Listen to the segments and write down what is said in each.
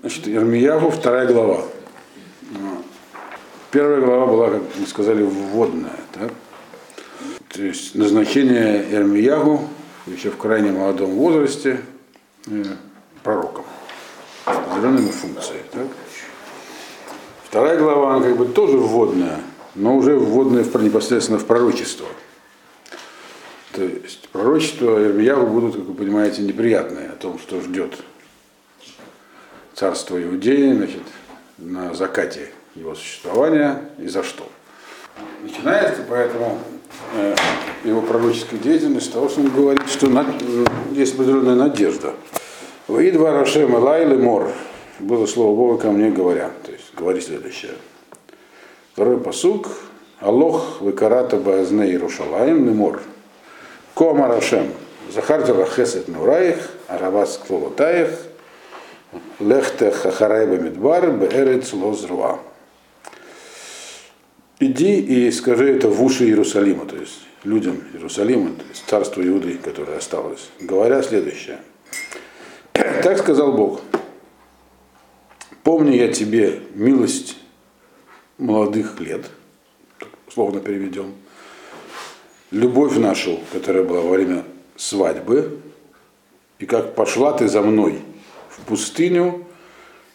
Значит, Ирмиягу, вторая глава. Первая глава была, как мы сказали, вводная. Так? То есть назначение Ирмиягу еще в крайне молодом возрасте э, пророком. Определенными функцией. Так? Вторая глава, она как бы тоже вводная, но уже вводная в, непосредственно в пророчество. То есть пророчества Ирмиягу будут, как вы понимаете, неприятные о том, что ждет царство Иудеи значит, на закате его существования и за что. Начинается поэтому э, его пророческая деятельность с того, что он говорит, что над, есть определенная надежда. Воидва Рашем Элай Мор было слово Бога ко мне говоря. То есть говори следующее. Второй посук. Алох выкарата баазне Иерушалаем Лемор. Кома Рашем. Захартила хесет нураих, аравас клолотаих, лехте хахарайба мидбар, беэрец лозруа. Иди и скажи это в уши Иерусалима, то есть людям Иерусалима, то есть царству Иуды, которое осталось, говоря следующее. Так сказал Бог. Помни я тебе милость молодых лет, словно переведем, любовь нашу, которая была во время свадьбы, и как пошла ты за мной пустыню,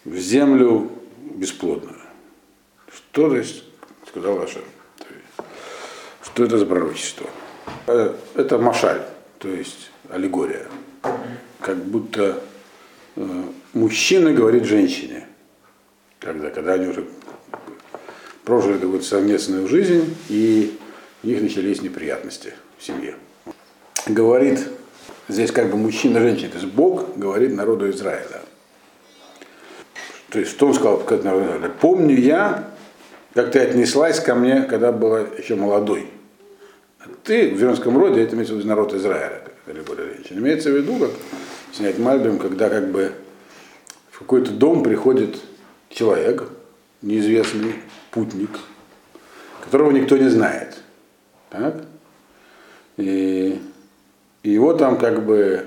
в землю бесплодную. Что то есть, сказал Ашер, что это за пророчество? Э, это машаль, то есть аллегория. Как будто э, мужчина говорит женщине, когда, когда они уже прожили такую совместную жизнь, и у них начались неприятности в семье. Говорит, здесь как бы мужчина, женщина, то есть Бог говорит народу Израиля. То есть что он сказал народу Израиля? Помню я, как ты отнеслась ко мне, когда была еще молодой. Ты в женском роде, это имеется в виду народ Израиля, как любой женщина. Имеется в виду, как снять Мальбим, когда как бы в какой-то дом приходит человек, неизвестный путник, которого никто не знает. Так? И, и его там как бы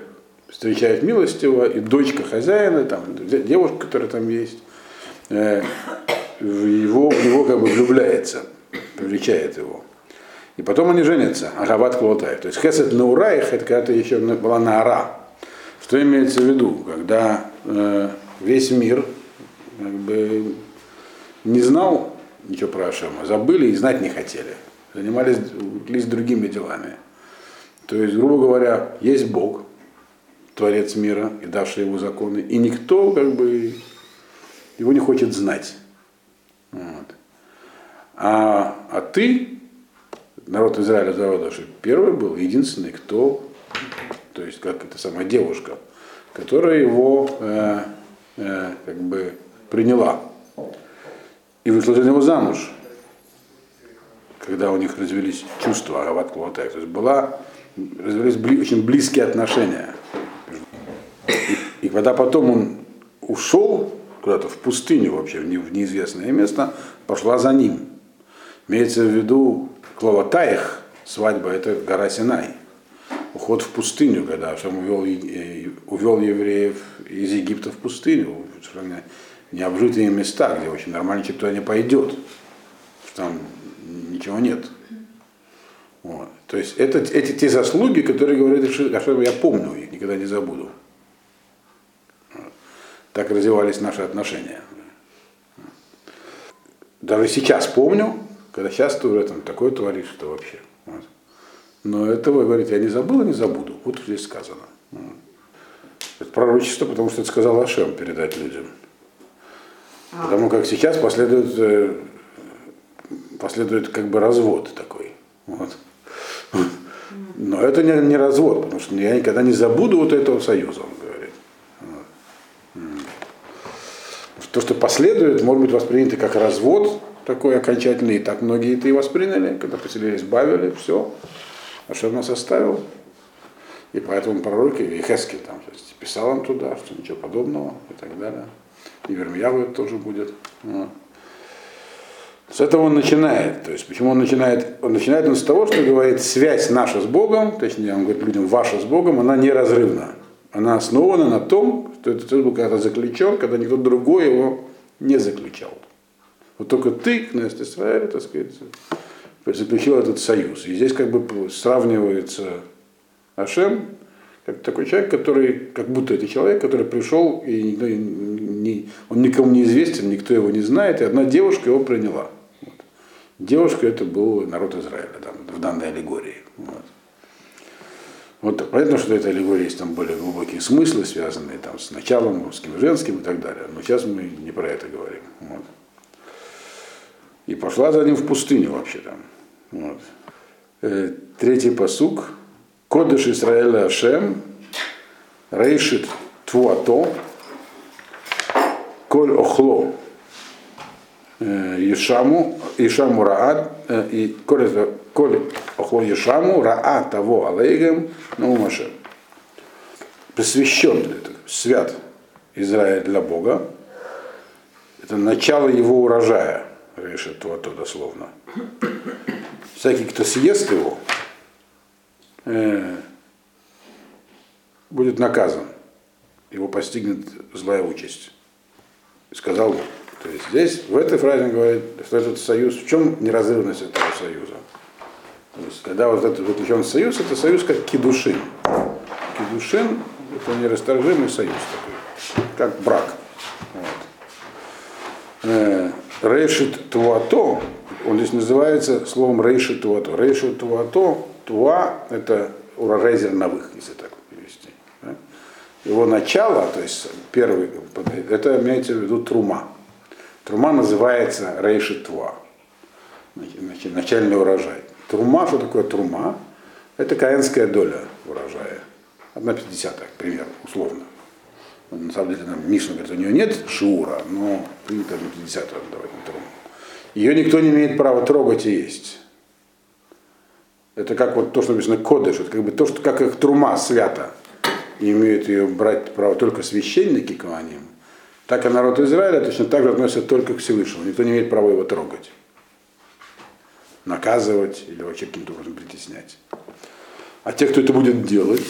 встречает милостиво, и дочка хозяина, там, девушка, которая там есть, э, в его, в него как бы влюбляется, привлечает его. И потом они женятся, Агават Клотаев. То есть Хесед на Ураих, это когда ты еще была на Ара. Что имеется в виду? Когда э, весь мир как бы не знал ничего про Ашема, забыли и знать не хотели. Занимались лишь другими делами. То есть, грубо говоря, есть Бог, Творец мира и давший его законы, и никто как бы его не хочет знать. Вот. А, а ты, народ Израиля Заводаши, первый был, единственный, кто, то есть как эта самая девушка, которая его э, э, как бы приняла и вышла за него замуж, когда у них развелись чувства Агават Клуатай. То есть была, очень близкие отношения. И, когда потом он ушел куда-то в пустыню вообще, в неизвестное место, пошла за ним. Имеется в виду Клаватаих, свадьба, это гора Синай. Уход в пустыню, когда Ашем увел, увел евреев из Египта в пустыню, в необжитые места, где очень нормально туда не пойдет, там ничего нет. Вот. То есть это эти те заслуги, которые говорят, что я помню их, никогда не забуду. Вот. Так развивались наши отношения. Даже сейчас помню, когда сейчас ты уже там такое творишь, что вообще. Вот. Но этого, говорит, я не забыл и не забуду. Вот здесь сказано. Вот. Это пророчество, потому что это сказал Ашем передать людям. А. Потому как сейчас последует, э, последует как бы развод такой. Вот. Но это не, не развод, потому что я никогда не забуду вот этого союза, он говорит. То, что последует, может быть воспринято как развод такой окончательный, и так многие это и восприняли, когда поселились в Бавеле, все. А что нас оставил? И поэтому пророки, и Хески там писал им туда, что ничего подобного и так далее. И Вермияву это тоже будет. Вот. С этого он начинает. То есть почему он начинает? Он начинает он с того, что говорит, связь наша с Богом, точнее, он говорит людям, ваша с Богом, она неразрывна. Она основана на том, что этот союз был когда-то заключен, когда никто другой его не заключал. Вот только ты, Кнест Израиль, так сказать, заключил этот союз. И здесь как бы сравнивается Ашем, как такой человек, который, как будто это человек, который пришел, и никто, не, он никому не известен, никто его не знает, и одна девушка его приняла. Девушка это был народ Израиля там, в данной аллегории. Вот. Вот понятно, что это аллегория есть там более глубокие смыслы, связанные там с началом русским, женским и так далее. Но сейчас мы не про это говорим. Вот. И пошла за ним в пустыню вообще там. Вот. Э, третий посук. Кодыш Исраэля Ашем, Рейшит Твуато, Коль Охло, Ешаму, Ешаму Раат, и Коль, коль Охло Ешаму, Раат того Алейгем, Наумашем. Посвящен это, свят Израиль для Бога. Это начало его урожая, Рейшит Твуато дословно. Всякий, кто съест его, э, будет наказан. Его постигнет злая участь. Сказал. То есть здесь, в этой фразе он говорит, что этот союз, в чем неразрывность этого союза? То есть, когда вот этот заключен союз, это союз как кедушин. Кедушин – это нерасторжимый союз такой, как брак. Вот. Э, Рейшит Туато, он здесь называется словом Рейшит Туато. Рейшит Туато, Туа – это урожай зерновых, если так перевести. Его начало, то есть первый, это имеется в виду трума. Трума называется Рейшит Туа, значит, начальный урожай. Трума, что такое трума? Это каинская доля урожая. Одна пятидесятая, примерно, условно. На самом деле, там, Мишна говорит, у нее нет шиура, но принято на 50 давать на труму. Ее никто не имеет права трогать и есть. Это как вот то, что написано кодыш, это как бы то, что как их трума свята, и имеют ее брать право только священники к ним, так и народ Израиля точно так же относится только к Всевышнему. Никто не имеет права его трогать, наказывать или вообще каким-то образом притеснять. А те, кто это будет делать,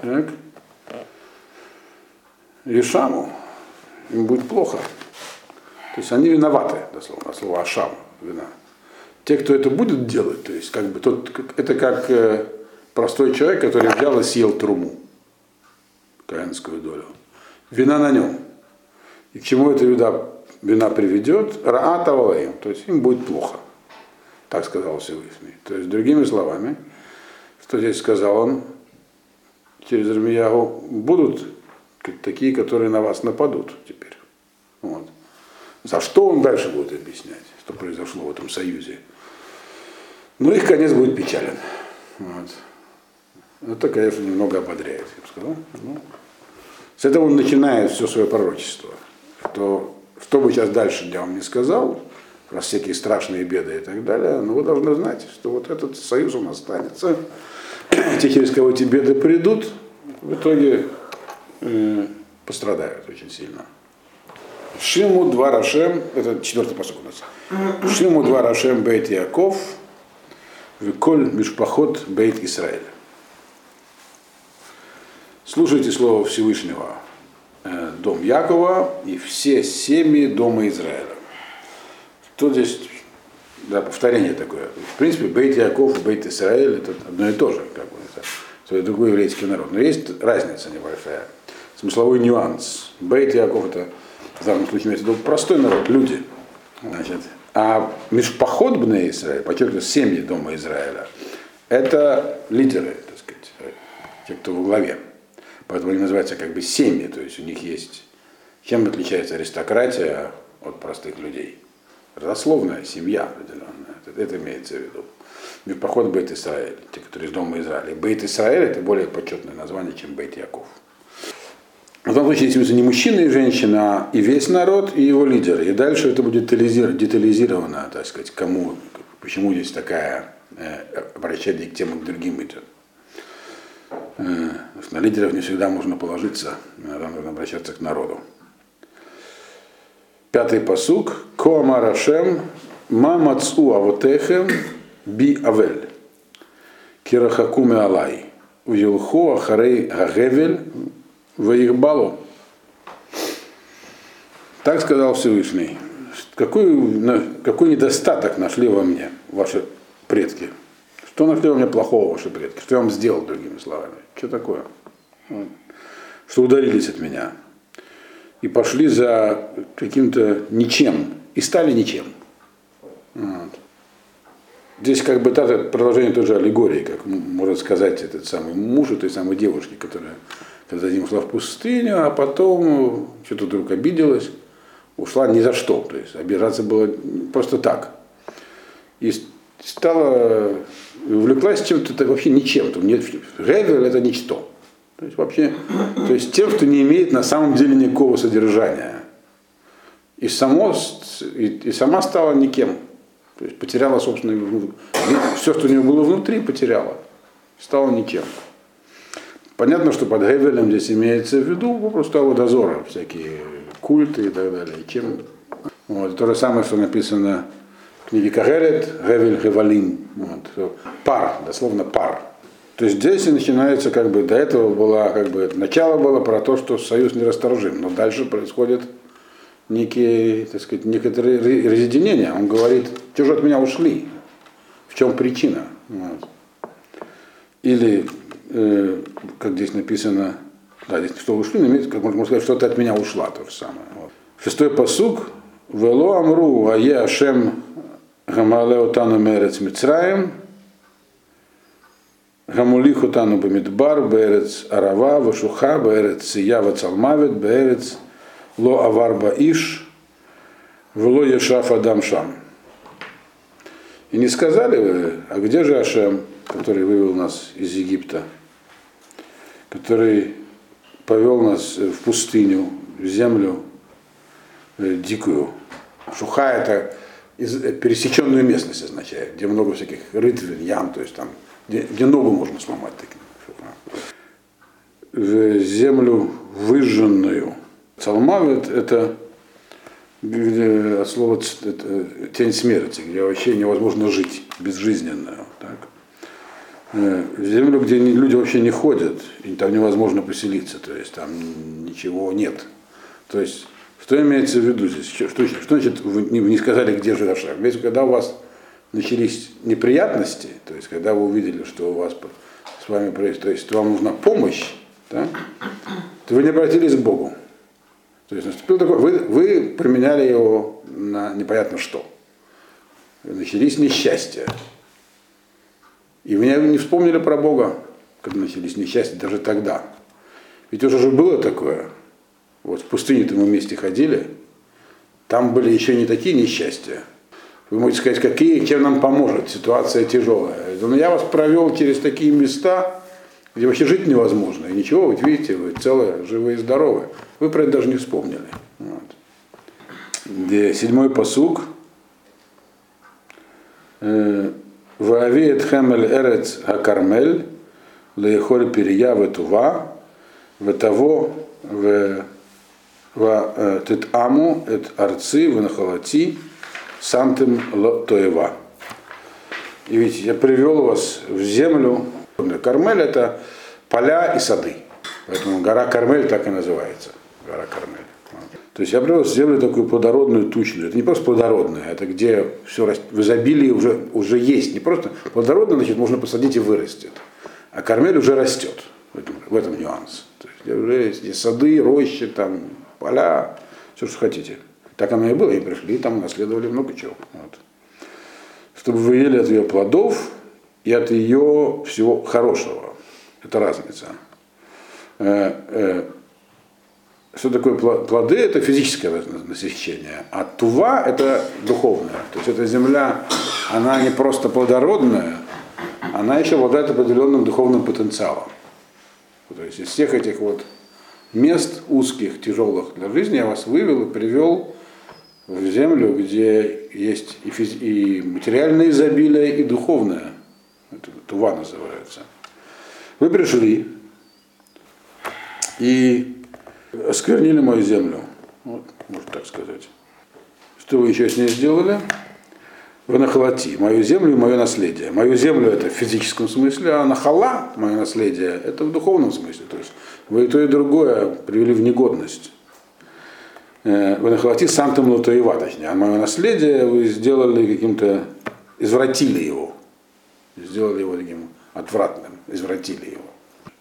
так, Решаму, им будет плохо. То есть они виноваты, дословно, слово Ашам, вина. Те, кто это будет делать, то есть как бы тот, это как э, простой человек, который взял и съел труму, каинскую долю. Вина на нем. И к чему эта вина, вина приведет? Раата то есть им будет плохо. Так сказал Всевышний. То есть, другими словами, что здесь сказал он через Армиягу, будут такие, которые на вас нападут теперь. Вот. За что он дальше будет объяснять, что произошло в этом союзе. Но их конец будет печален. Вот. Это, конечно, немного ободряет, я бы сказал. Ну, с этого он начинает все свое пророчество. Что, что бы сейчас дальше я вам не сказал, про всякие страшные беды и так далее, но вы должны знать, что вот этот союз он останется. Те, через кого эти беды придут, в итоге э, пострадают очень сильно. Шиму два Рашем, это четвертый посок у нас. Шиму два Рашем Бейт Яков, Виколь Мишпахот Бейт Израиль. Слушайте слово Всевышнего, дом Якова и все семьи дома Израиля. Тут здесь да, повторение такое. В принципе, Бейт Яков и Бейт Израиль это одно и то же, как бы, это другой еврейский народ. Но есть разница небольшая смысловой нюанс. Бейт Яков это в данном случае имеется в виду простой народ, люди. Значит, а Бне Израиль, подчеркиваю, семьи дома Израиля, это лидеры, так сказать, те, кто во главе. Поэтому они называются как бы семьи, то есть у них есть... Чем отличается аристократия от простых людей? Родословная семья определенная, это, это имеется в виду. Мишпахот Бейт Израиль, те, которые из дома Израиля. Бейт Израиль это более почетное название, чем Бейт Яков. В этом случае здесь не мужчина и женщина, а и весь народ, и его лидеры. И дальше это будет детализировано, так сказать, кому, почему здесь такая э, обращение к тем и к другим идет. Э, на лидеров не всегда можно положиться, нужно обращаться к народу. Пятый посук. Коама Рашем мамацу авотехем би авель. Кирахакуме алай. Уилху ахарей гагевель в их балу. Так сказал Всевышний. Какой, какой недостаток нашли во мне ваши предки? Что нашли во мне плохого ваши предки? Что я вам сделал, другими словами? Что такое? Что ударились от меня. И пошли за каким-то ничем. И стали ничем. Вот. Здесь как бы это продолжение тоже аллегории, как можно сказать этот самый муж этой самой девушки, которая когда ним ушла в пустыню, а потом что-то вдруг обиделась, ушла ни за что. То есть обижаться было просто так. И стала, увлеклась чем-то это вообще ничем. Ревель это ничто. То есть вообще, то есть тем, что не имеет на самом деле никакого содержания. И, само, и, и сама стала никем. То есть потеряла собственное, все, что у нее было внутри, потеряла. Стала ничем. Понятно, что под Гевелем здесь имеется в виду попросту того дозора, всякие культы и так далее. Чем, вот, то же самое, что написано книге Кагерет, Гевель Гевалин. Вот, пар, дословно пар. То есть здесь начинается, как бы, до этого была, как бы, начало было про то, что союз нерасторжим, но дальше происходит некие, так сказать, некоторые разъединения. Он говорит, что же от меня ушли? В чем причина? Вот. Или, э, как здесь написано, да, здесь что ушли, как можно сказать, что ты от меня ушла, то же самое. Вот. Шестой посук. Вело амру, а я ашем гамалео тану мерец мицраем, гамулиху тану бамидбар, берец арава, вашуха, берец сиява цалмавит, берец ло аварба иш, вло ешаф адам шам. И не сказали вы, а где же Ашем, который вывел нас из Египта, который повел нас в пустыню, в землю э, дикую. Шуха это э, пересеченную местность означает, где много всяких рытвин, ям, то есть там, где, где ногу можно сломать таким. В землю выжженную, Цалмавит это где, от слова это, тень смерти, где вообще невозможно жить, безжизненную. Так? Э, в землю, где люди вообще не ходят, и там невозможно поселиться, то есть там ничего нет. То есть, что имеется в виду здесь? Что, что, что значит, вы не, не сказали, где же Рашак? Ведь когда у вас начались неприятности, то есть когда вы увидели, что у вас с вами происходит, то есть вам нужна помощь, да, то вы не обратились к Богу. То есть наступил такой, вы, вы применяли его на непонятно что. Начались несчастья. И вы не вспомнили про Бога, когда начались несчастья, даже тогда. Ведь уже же было такое. Вот в пустыне-то мы вместе ходили, там были еще не такие несчастья. Вы можете сказать, какие, чем нам поможет, ситуация тяжелая. Но я вас провел через такие места, где вообще жить невозможно. И ничего, вот видите, вы целые, живые и здоровые. Вы про это даже не вспомнили. Вот. Где седьмой посуг. Э, Ваавиет хемель эрец хакармель, леехоль перия ветува, ветаво в э, тет аму эт арцы венахалати сантем тоева. И ведь я привел вас в землю, Кармель это поля и сады. Поэтому гора Кармель так и называется. Гора Кармель. То есть я привел землю такую плодородную, тучную. Это не просто плодородная, это где все в изобилии уже, уже есть. Не просто плодородно, значит, можно посадить и вырастет. А Кармель уже растет. В этом, в этом нюанс. То есть уже есть сады, рощи, там, поля, все, что хотите. Так оно и было. И пришли, и там наследовали много чего. Вот. Чтобы вы ели от ее плодов, и от ее всего хорошего. Это разница. Э, э, что такое плоды? Это физическое насыщение, а тува это духовное. То есть эта земля, она не просто плодородная, она еще обладает определенным духовным потенциалом. То есть из всех этих вот мест узких, тяжелых для жизни я вас вывел и привел в землю, где есть и, физи- и материальное изобилие, и духовное это Тува называется. Вы пришли и осквернили мою землю. Вот, можно так сказать. Что вы еще с ней сделали? Вы нахалати мою землю и мое наследие. Мою землю это в физическом смысле, а нахала, мое наследие, это в духовном смысле. То есть Вы и то, и другое привели в негодность. Э, вы нахвати сам там лутаева, точнее, а мое наследие вы сделали каким-то, извратили его. Сделали его таким отвратным, извратили его.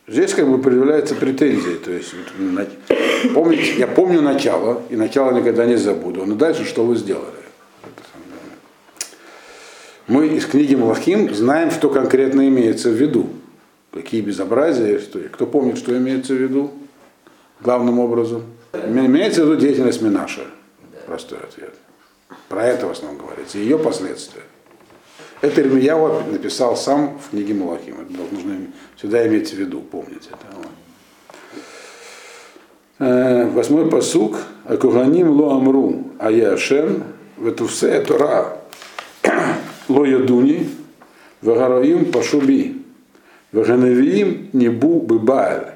Здесь как бы проявляется претензия, то есть помните, я помню начало, и начало никогда не забуду, но дальше что вы сделали? Мы из книги Малахим знаем, что конкретно имеется в виду. Какие безобразия, что, кто помнит, что имеется в виду главным образом. Имеется в виду деятельность Минаша. Простой ответ. Про это в основном говорится. Ее последствия. Это Ирмияу написал сам в книге Малахим. Это нужно всегда иметь в виду, помнить это. Э, восьмой посук. Акуганим ло амру аяшем ветусе тора ло ядуни вагараим пашуби ваганавиим небу быбааль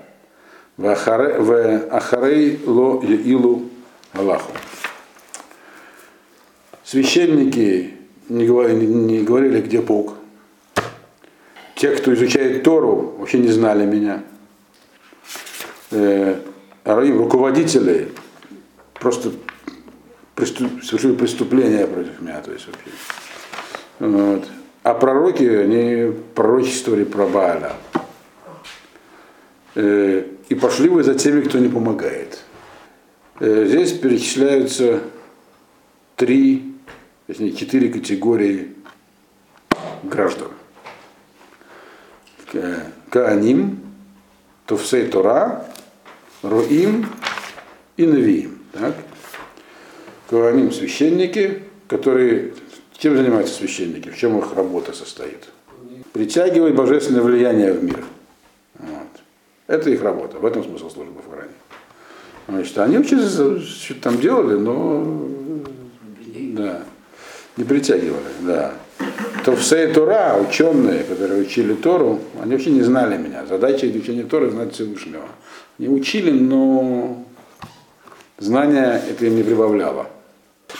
вахарей ло яилу Аллаху. Священники не говорили, не говорили, где Бог. Те, кто изучает Тору, вообще не знали меня. Э, руководители просто преступ, совершили преступления против меня. То есть вообще. Вот. А пророки, они пророчествовали про Бааля. Э, и пошли вы за теми, кто не помогает. Э, здесь перечисляются три точнее, четыре категории граждан. Кааним, Тувсей Тора, Руим и Навиим. Так? Кааним священники, которые чем занимаются священники, в чем их работа состоит? Притягивать божественное влияние в мир. Вот. Это их работа, в этом смысл службы в Коране. Значит, они вообще что-то там делали, но да не притягивали, да. То в Сей Тора ученые, которые учили Тору, они вообще не знали меня. Задача изучения Торы знать Всевышнего. Не учили, но знания это им не прибавляло.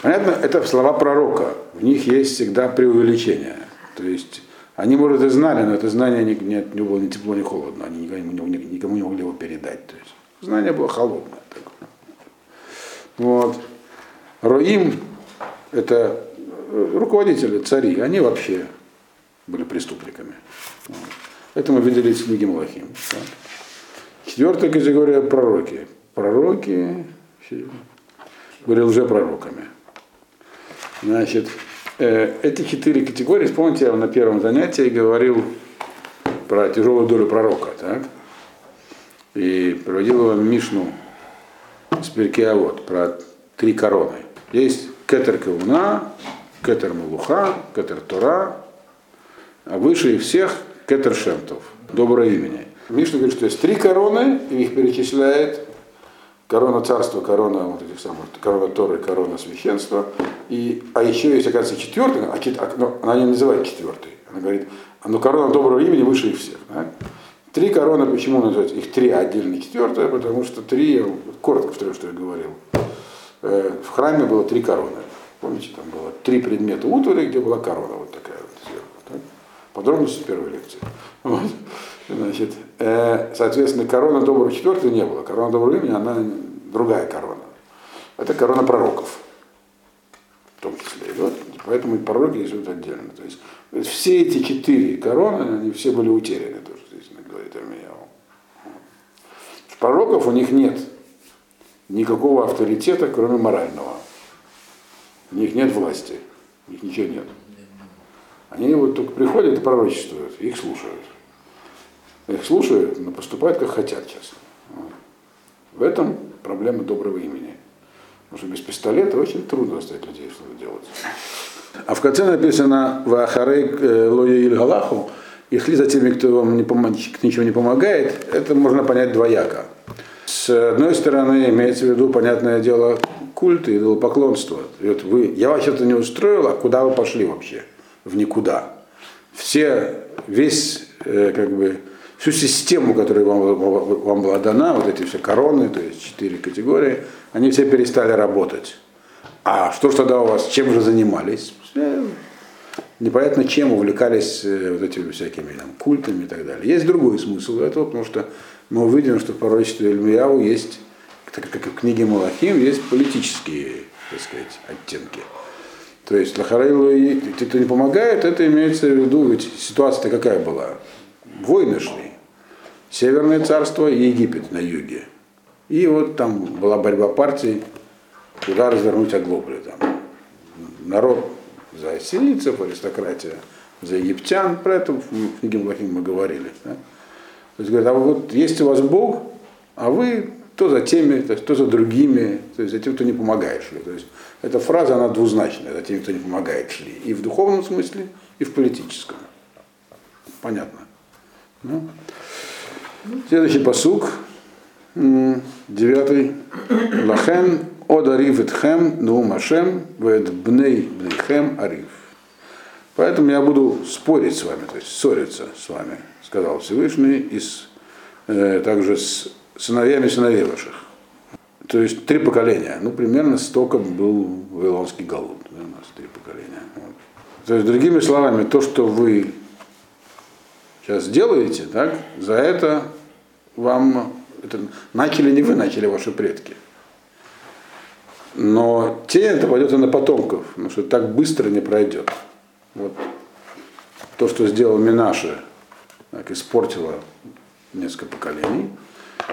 Понятно, это слова пророка. В них есть всегда преувеличение. То есть они, может, и знали, но это знание не, не, не было ни тепло, ни холодно. Они никому, никому не могли его передать. То есть знание было холодное. Вот. Роим это руководители, цари, они вообще были преступниками. Это мы видели из книги Малахим. Четвертая категория – пророки. Пророки были лжепророками. Значит, э, эти четыре категории, вспомните, я на первом занятии говорил про тяжелую долю пророка, так? И приводил вам Мишну с Перкиавод про три короны. Есть Кетер Кауна, Кетер Малуха, Кетер Тора, а выше всех Кетер Шемтов, доброе имени. Мишна говорит, что есть три короны, и их перечисляет корона царства, корона вот этих самых, корона Торы, корона священства. И, а еще есть, оказывается, четвертая, а, а, но она не называет четвертой. Она говорит, а ну корона доброго имени выше их всех. Да? Три короны, почему называются? Их три, а отдельно четвертая, потому что три, коротко повторю, что я говорил. Э, в храме было три короны. Помните, там было три предмета утвари, где была корона вот такая вот сверху. Так? Подробности первой лекции. Вот. Значит, соответственно, корона доброго четвертой не было. Корона доброго имени, она другая корона. Это корона пророков. В том числе. И вот, поэтому пророки есть вот отдельно. То есть все эти четыре короны, они все были утеряны, то, что здесь говорит Армияу. Пророков у них нет никакого авторитета, кроме морального. У них нет власти, у них ничего нет. Они вот только приходят и пророчествуют, их слушают. Их слушают, но поступают как хотят, честно. В этом проблема доброго имени. Потому что без пистолета очень трудно заставить людей что-то делать. А в конце написано «Вахарей э, лоя иль галаху» если за теми, кто вам не помог, ничего не помогает, это можно понять двояко. С одной стороны, имеется в виду, понятное дело, культ и идолопоклонство. Вот вы, я вас это не устроил, а куда вы пошли вообще? В никуда. Все, весь, э, как бы, всю систему, которая вам, вам была дана, вот эти все короны, то есть четыре категории, они все перестали работать. А что ж тогда у вас, чем же занимались? Непонятно чем увлекались э, вот этими всякими там, культами и так далее. Есть другой смысл этого, потому что мы увидим, что в пророчестве Ильмияу есть, так как и в книге Малахим, есть политические, так сказать, оттенки. То есть Лахарайлу, те, кто не помогает, это имеется в виду, ведь ситуация какая была? Войны шли. Северное царство и Египет на юге. И вот там была борьба партий, куда развернуть оглобли. Там. Народ за ассирийцев, аристократия за египтян, про это в книге Малахим мы говорили. Да? То есть говорят, а вот есть у вас Бог, а вы то за теми, то, есть, то за другими, то есть за тем, кто не помогает шли. То есть эта фраза, она двузначная, за теми, кто не помогает шли. И в духовном смысле, и в политическом. Понятно. Ну. Следующий посук, девятый. Лахен од арив этхем ну машем вед бней бнейхем арив. Поэтому я буду спорить с вами, то есть ссориться с вами, сказал Всевышний, и с, э, также с сыновьями сыновей ваших. То есть три поколения. Ну, примерно столько был Вавилонский голод. у нас три поколения. Вот. То есть, другими словами, то, что вы сейчас делаете, так, за это вам это начали не вы, начали ваши предки. Но тень это пойдет и на потомков, потому что так быстро не пройдет. Вот то, что сделал Минаше, так, испортило несколько поколений.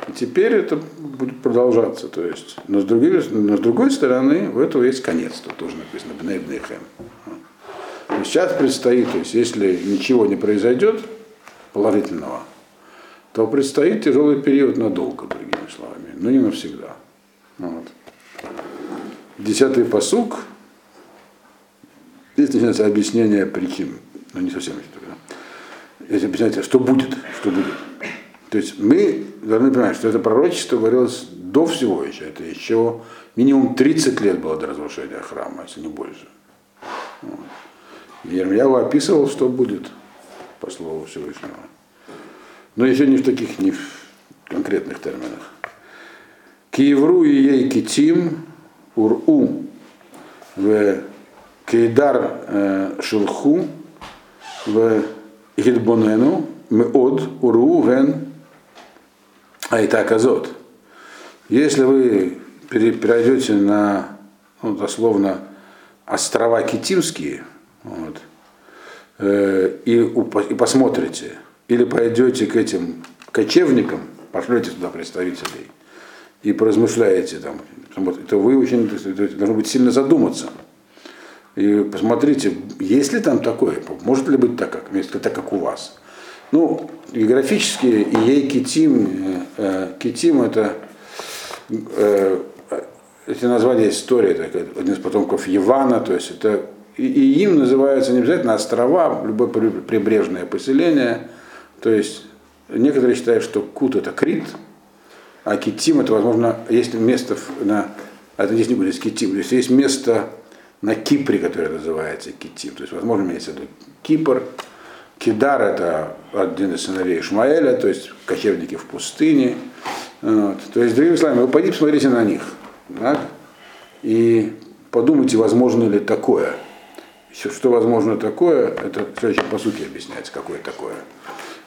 И теперь это будет продолжаться. То есть, но, с другой, но с другой стороны, у этого есть конец. Тут тоже написано Бнейбнейхэм. Сейчас предстоит, то есть если ничего не произойдет положительного, то предстоит тяжелый период надолго, другими словами, но не навсегда. Вот. Десятый посук. Здесь начинается объяснение причин. Но не совсем это. Здесь объясняется, что будет, что будет. То есть мы должны понимать, что это пророчество говорилось до всего еще. Это еще минимум 30 лет было до разрушения храма, если не больше. Вот. Ермияу описывал, что будет, по слову Всевышнего. Но еще не в таких, не в конкретных терминах. Киевру и ей китим уру в кейдар э, шелху в гидбонену меод уру ген айтак азот. Если вы перейдете на, ну, дословно, острова Китимские, вот, и, и посмотрите, или пойдете к этим кочевникам, пошлете туда представителей и поразмышляете там, то вы очень должны быть сильно задуматься. И посмотрите, есть ли там такое, может ли быть так, как, так, как у вас. Ну, географически ей Китим, э, Китим это э, эти названия истории, это один из потомков Ивана, то есть это и, им называются не обязательно острова, любое прибрежное поселение, то есть некоторые считают, что Кут это Крит, а Китим это, возможно, есть место на, а это здесь не будет Китим, то есть есть место на Кипре, которое называется Китим, то есть, возможно, имеется в виду Кипр, Кидар это один из сыновей Ишмаэля, то есть кочевники в пустыне. Вот. То есть, другими словами, вы пойдите посмотрите на них. Так? И подумайте, возможно ли такое. Что возможно такое, это в следующем по сути объясняется, какое такое.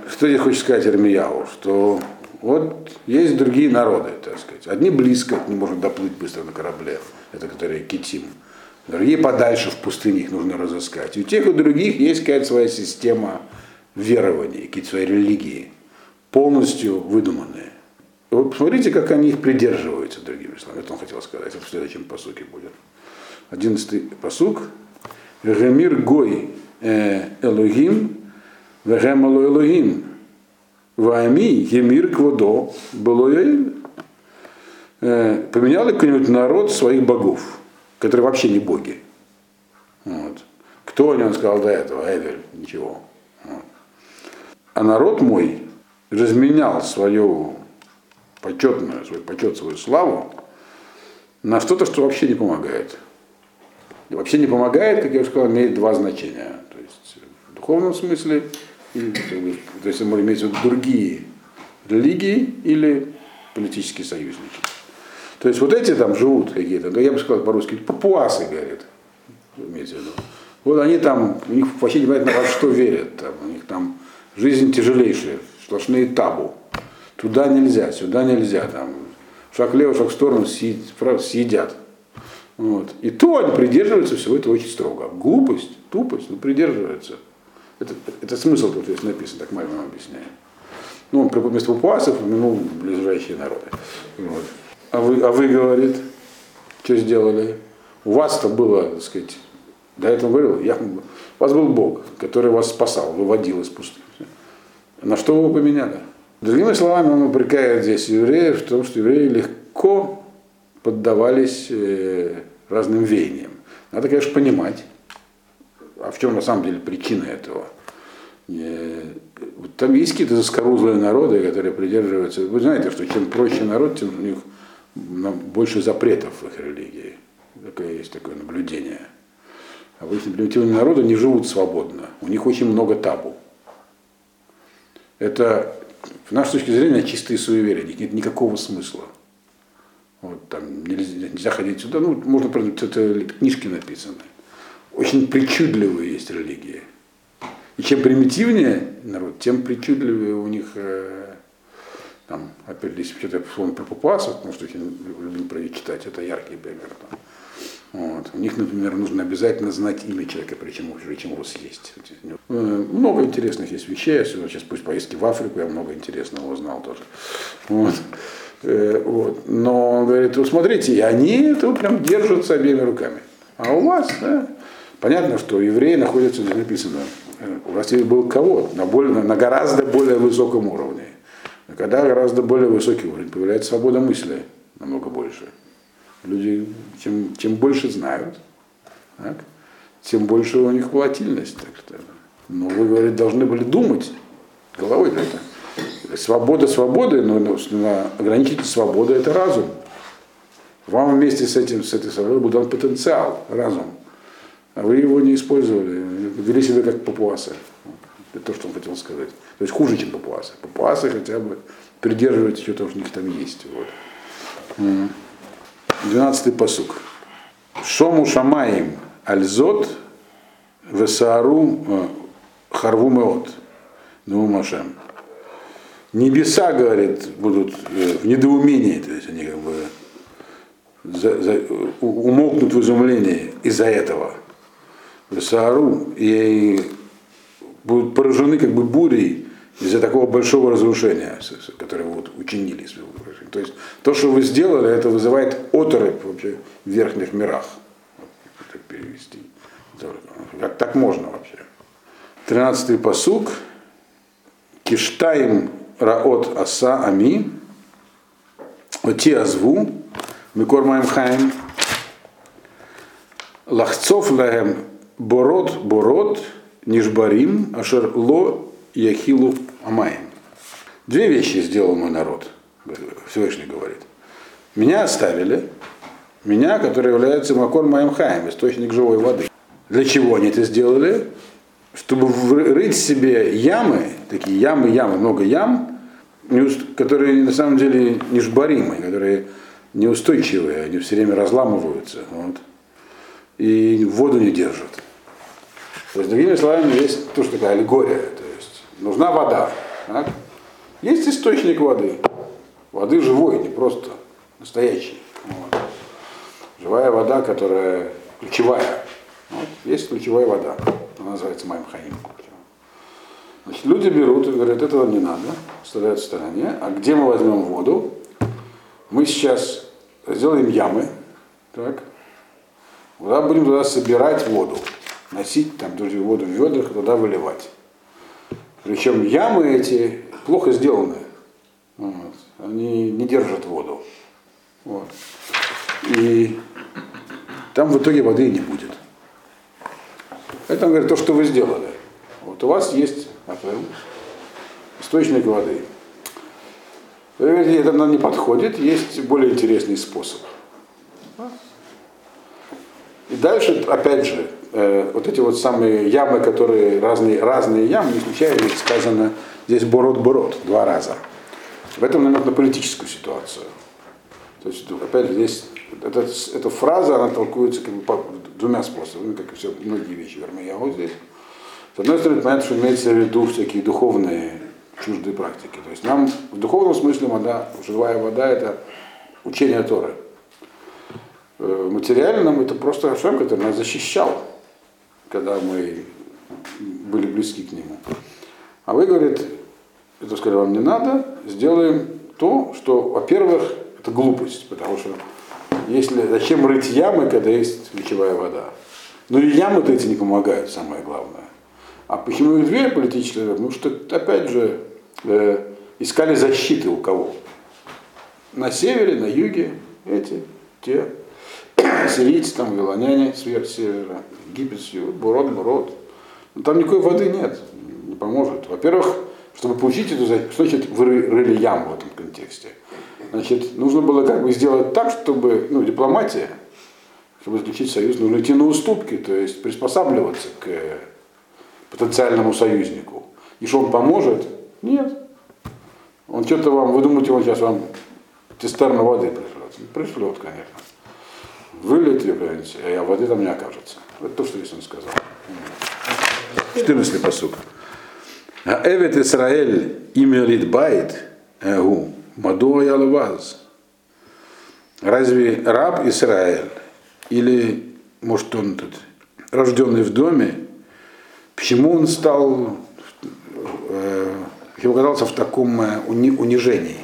Что здесь хочет сказать Армияу, что вот есть другие народы, так сказать. Одни близко, не можно доплыть быстро на корабле, это которые китим. Другие подальше в пустыне их нужно разыскать. И у тех и у других есть какая-то своя система верований, какие-то свои религии, полностью выдуманные. Вот посмотрите, как они их придерживаются, другими словами. Это он хотел сказать. Это в следующем посуке будет. Одиннадцатый посук. Гемир гой элогим, вегем элогим. Вами емир кводо было Поменял ли кто-нибудь народ своих богов? которые вообще не боги. Вот. Кто о нем сказал до этого? Эвель, ничего. Вот. А народ мой разменял свою почетную, свой почет, свою славу на что-то, что вообще не помогает. Вообще не помогает, как я уже сказал, имеет два значения. То есть в духовном смысле, или, то есть может иметь в виду другие религии или политические союзники. То есть вот эти там живут какие-то, я бы сказал по-русски, папуасы, говорит, имеется в виду. Вот они там, у них вообще не понятно, во что верят. Там, у них там жизнь тяжелейшая, сплошные табу. Туда нельзя, сюда нельзя, там, шаг влево, шаг в сторону съедят. Вот. И то они придерживаются всего этого очень строго. Глупость, тупость, но придерживаются. Это, это смысл тут здесь написан, так Мальман объясняет. Ну, он вместо папуасов упомянул ближайшие народы. Вот. А, вы, а вы, говорит, что сделали? У вас-то было, так сказать, до этого говорил, я, у вас был Бог, который вас спасал, выводил из пустыни. На что вы поменяли? Другими словами, он упрекает здесь евреев в том, что евреи легко поддавались э, разным веяниям. Надо, конечно, понимать, а в чем на самом деле причина этого. Э, там есть какие-то заскорузлые народы, которые придерживаются. Вы знаете, что чем проще народ, тем у них больше запретов в их религии. Такое есть такое наблюдение. Обычно примитивные народы не живут свободно. У них очень много табу. Это, в нашей точке зрения, чистые суеверия. Нет никакого смысла. Вот, там нельзя, нельзя ходить сюда. Ну, можно, это, это книжки написаны. Очень причудливые есть религии. И чем примитивнее народ, тем причудливее у них э, там, опять здесь что-то вспомнил про папуасов, потому что очень любим про читать, это яркий пример. Вот. У них, например, нужно обязательно знать имя человека, причем чем его съесть. Э, много интересных есть вещей, сейчас пусть поездки в Африку, я много интересного узнал тоже. Вот. Э, вот. Но он говорит, вот смотрите, и они это прям держатся обеими руками. А у вас, да, понятно, что евреи находятся, здесь написано, э, у вас был кого? На, более, на гораздо более высоком уровне. А когда гораздо более высокий уровень, появляется свобода мысли намного больше. Люди, чем, чем больше знают, так, тем больше у них волатильность. Так что. Но вы, говорит, должны были думать головой это. Свобода свободы, но, ограничитель свободы это разум. Вам вместе с этим, с этой свободой был дан потенциал, разум. А вы его не использовали, вели себя как папуасы. Это то, что он хотел сказать. То есть хуже, чем папуасы. Папуасы хотя бы придерживаются, что-то у них там есть. Вот. 12 посук. Шому шамаим альзот весаару э, харву меот. Ну, Машем. Небеса, говорит, будут э, в недоумении, то есть они как бы за, за, умолкнут в изумлении из-за этого. Весаару и будут поражены как бы бурей из-за такого большого разрушения, которое вы вот учинили. То есть то, что вы сделали, это вызывает оторопь вообще в верхних мирах. Вот, перевести. Как так можно вообще? Тринадцатый посук. Киштаим раот аса ами. Оти азву. Микор маем хаем. Лахцов лаем борот борот. Нишбарим, Ашер Ло Яхилу Амаем. Две вещи сделал мой народ, Всевышний говорит. Меня оставили, меня, который является Макор Маем Хаем, источник живой воды. Для чего они это сделали? Чтобы рыть себе ямы, такие ямы, ямы, много ям, которые на самом деле нежбаримые, которые неустойчивые, они все время разламываются. Вот, и воду не держат. То есть, другими словами, есть тоже такая аллегория. То есть, нужна вода. Так? Есть источник воды. Воды живой, не просто настоящий. Вот. Живая вода, которая ключевая. Вот. Есть ключевая вода. Она называется Маймхаим. Значит, люди берут и говорят, этого не надо, оставляют в стороне. А где мы возьмем воду? Мы сейчас сделаем ямы. Так. Куда будем туда собирать воду носить там воду в ведрах и туда выливать. Причем ямы эти плохо сделаны. Вот. Они не держат воду. Вот. И там в итоге воды не будет. Это, он говорит, то, что вы сделали. Вот у вас есть источник воды. Говорите, это нам не подходит, есть более интересный способ. И дальше, опять же, э, вот эти вот самые ямы, которые разные, разные ямы, не случайно сказано здесь бород-бород два раза. В этом намек на политическую ситуацию. То есть, опять же, здесь эта, эта фраза, она толкуется как бы по, двумя способами, как и все многие вещи в Армияу здесь. С одной стороны, понятно, что имеется в виду всякие духовные чуждые практики. То есть нам в духовном смысле вода, живая вода это учение Торы. Э, Материально нам это просто Ашем, который нас защищал, когда мы были близки к нему. А вы, говорит, это сказали, вам не надо, сделаем то, что, во-первых, это глупость, потому что если, зачем рыть ямы, когда есть ключевая вода? Ну и ямы-то эти не помогают, самое главное. А почему две политические? Потому что, опять же, э, искали защиты у кого? На севере, на юге эти, те, сирийцы, там, вилоняне, сверх севера, Египет, Бурод, Бурод. Но там никакой воды нет, не поможет. Во-первых, чтобы получить эту защиту, значит вы рыли яму в этом контексте? Значит, нужно было как бы сделать так, чтобы, ну, дипломатия, чтобы заключить союз, нужно идти на уступки, то есть приспосабливаться к потенциальному союзнику. И что он поможет? Нет. Он что-то вам, вы думаете, он сейчас вам цистерну воды пришлет? Пришлет, конечно. Выльет ее куда-нибудь, а воды там не окажется. Это то, что здесь он сказал. 14 посук. А Эвет Исраэль имя Ридбайт, Эгу, Мадуа Ялваз. Разве раб Израиль, или, может, он тут рожденный в доме, почему он стал, э, оказался в таком э, унижении?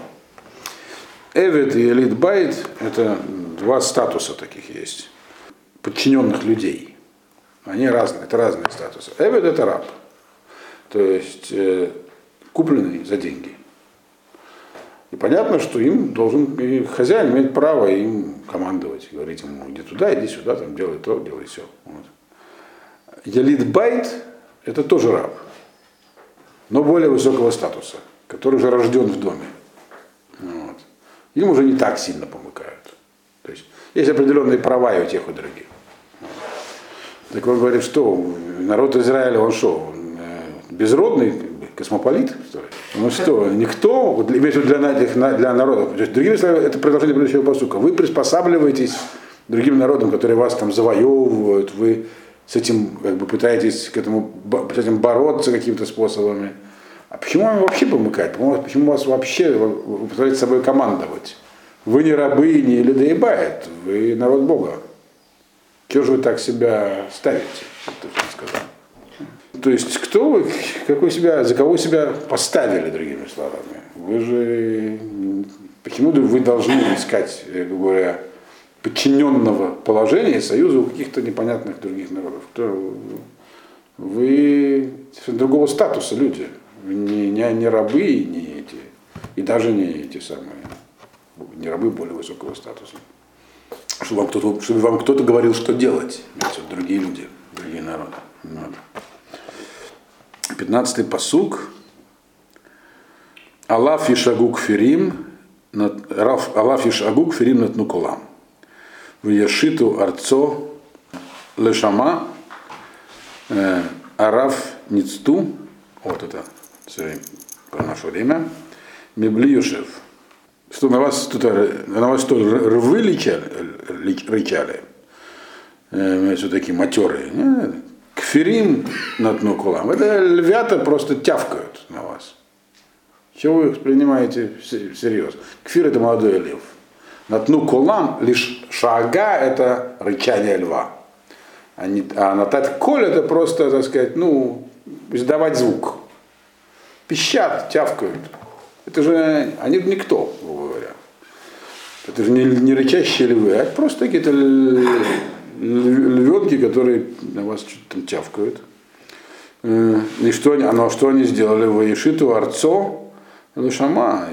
Эвид и Элит Байт – это два статуса таких есть, подчиненных людей. Они разные, это разные статусы. Эвид – это раб, то есть э, купленный за деньги. И понятно, что им должен, и хозяин имеет право им командовать, говорить ему, иди туда, иди сюда, там, делай то, делай все. Вот. Ялит Байт – это тоже раб, но более высокого статуса, который уже рожден в доме. Вот. Им уже не так сильно помыкают. То есть есть определенные права и у тех, и у других. Так он говорит, что народ Израиля, он что, э, безродный, космополит, что ли? Ну что, никто, имеется для, для, для народов, то есть, другими словами, это продолжение предыдущего посука, вы приспосабливаетесь другим народам, которые вас там завоевывают, вы с этим как бы пытаетесь к этому, с этим бороться какими-то способами. А почему вам вообще помыкает? Почему вас вообще вы пытаетесь собой командовать? Вы не рабы, не ледоебает, вы народ Бога. Чего же вы так себя ставите? То есть кто вы, какой себя, за кого себя поставили, другими словами? Вы же, почему вы должны искать, говоря, подчиненного положения союза у каких-то непонятных других народов? Вы другого статуса люди, не, не, не рабы, не эти, и даже не эти самые, не рабы более высокого статуса. Чтобы вам кто-то, чтобы вам кто-то говорил, что делать, другие люди, другие народы. Вот. 15-й посук. Алаф Ишагук Ферим, Алаф Ишагук Ферим над Нукулам. В Яшиту Арцо Лешама э, Араф Ницту, вот это все время про наше время, Меблиюшев. Что на вас тут на вас что, рвы личали, рычали? Все такие матерые. Кферим над нукулам. Это львята просто тявкают на вас. Чего вы их принимаете всерьез? Кфир это молодой лев. Натну колам, лишь шага это рычание льва. А, не, а натать коль это просто, так сказать, ну, издавать звук. Пищат, тявкают. Это же, они никто, грубо говоря. Это же не, не рычащие львы, а это просто какие-то львенки, которые на вас что-то там тявкают. Э, и что они, оно, что они сделали? Вы Ишиту Арцо, Лешама,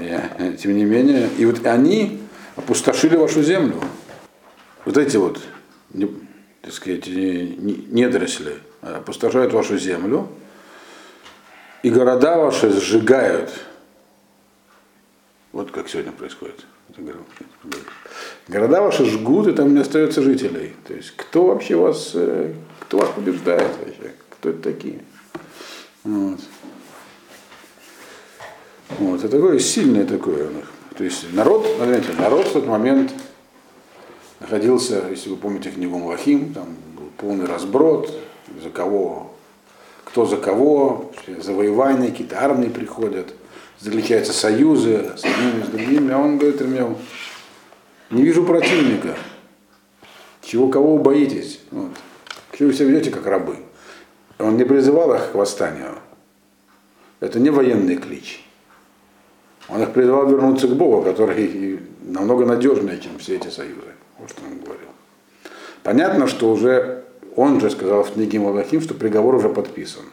тем не менее, и вот они опустошили вашу землю. Вот эти вот, не, так сказать, недоросли опустошают вашу землю, и города ваши сжигают. Вот как сегодня происходит. Города ваши жгут, и там не остается жителей. То есть кто вообще вас, э, кто вас побеждает вообще? Кто это такие? Вот. Вот, это такое сильное такое у них. То есть народ, знаете, народ в тот момент находился, если вы помните книгу Млахим, там был полный разброд, за кого, кто за кого, завоевания, какие-то армии приходят. заключаются союзы с одними, с другими, а он говорит Ирмияу, не вижу противника. Чего, кого вы боитесь? Вот. Чего вы себя ведете как рабы? Он не призывал их к восстанию. Это не военный клич. Он их призывал вернуться к Богу, который намного надежнее, чем все эти союзы. Вот что он говорил. Понятно, что уже он же сказал в книге Малахим, что приговор уже подписан.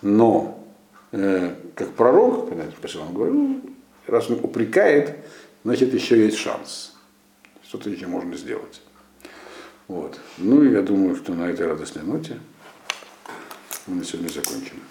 Но, э, как пророк, он говорил, «Ну, раз он упрекает, значит еще есть шанс. Что-то еще можно сделать. Вот. Ну я думаю, что на этой радостной ноте мы на сегодня закончим.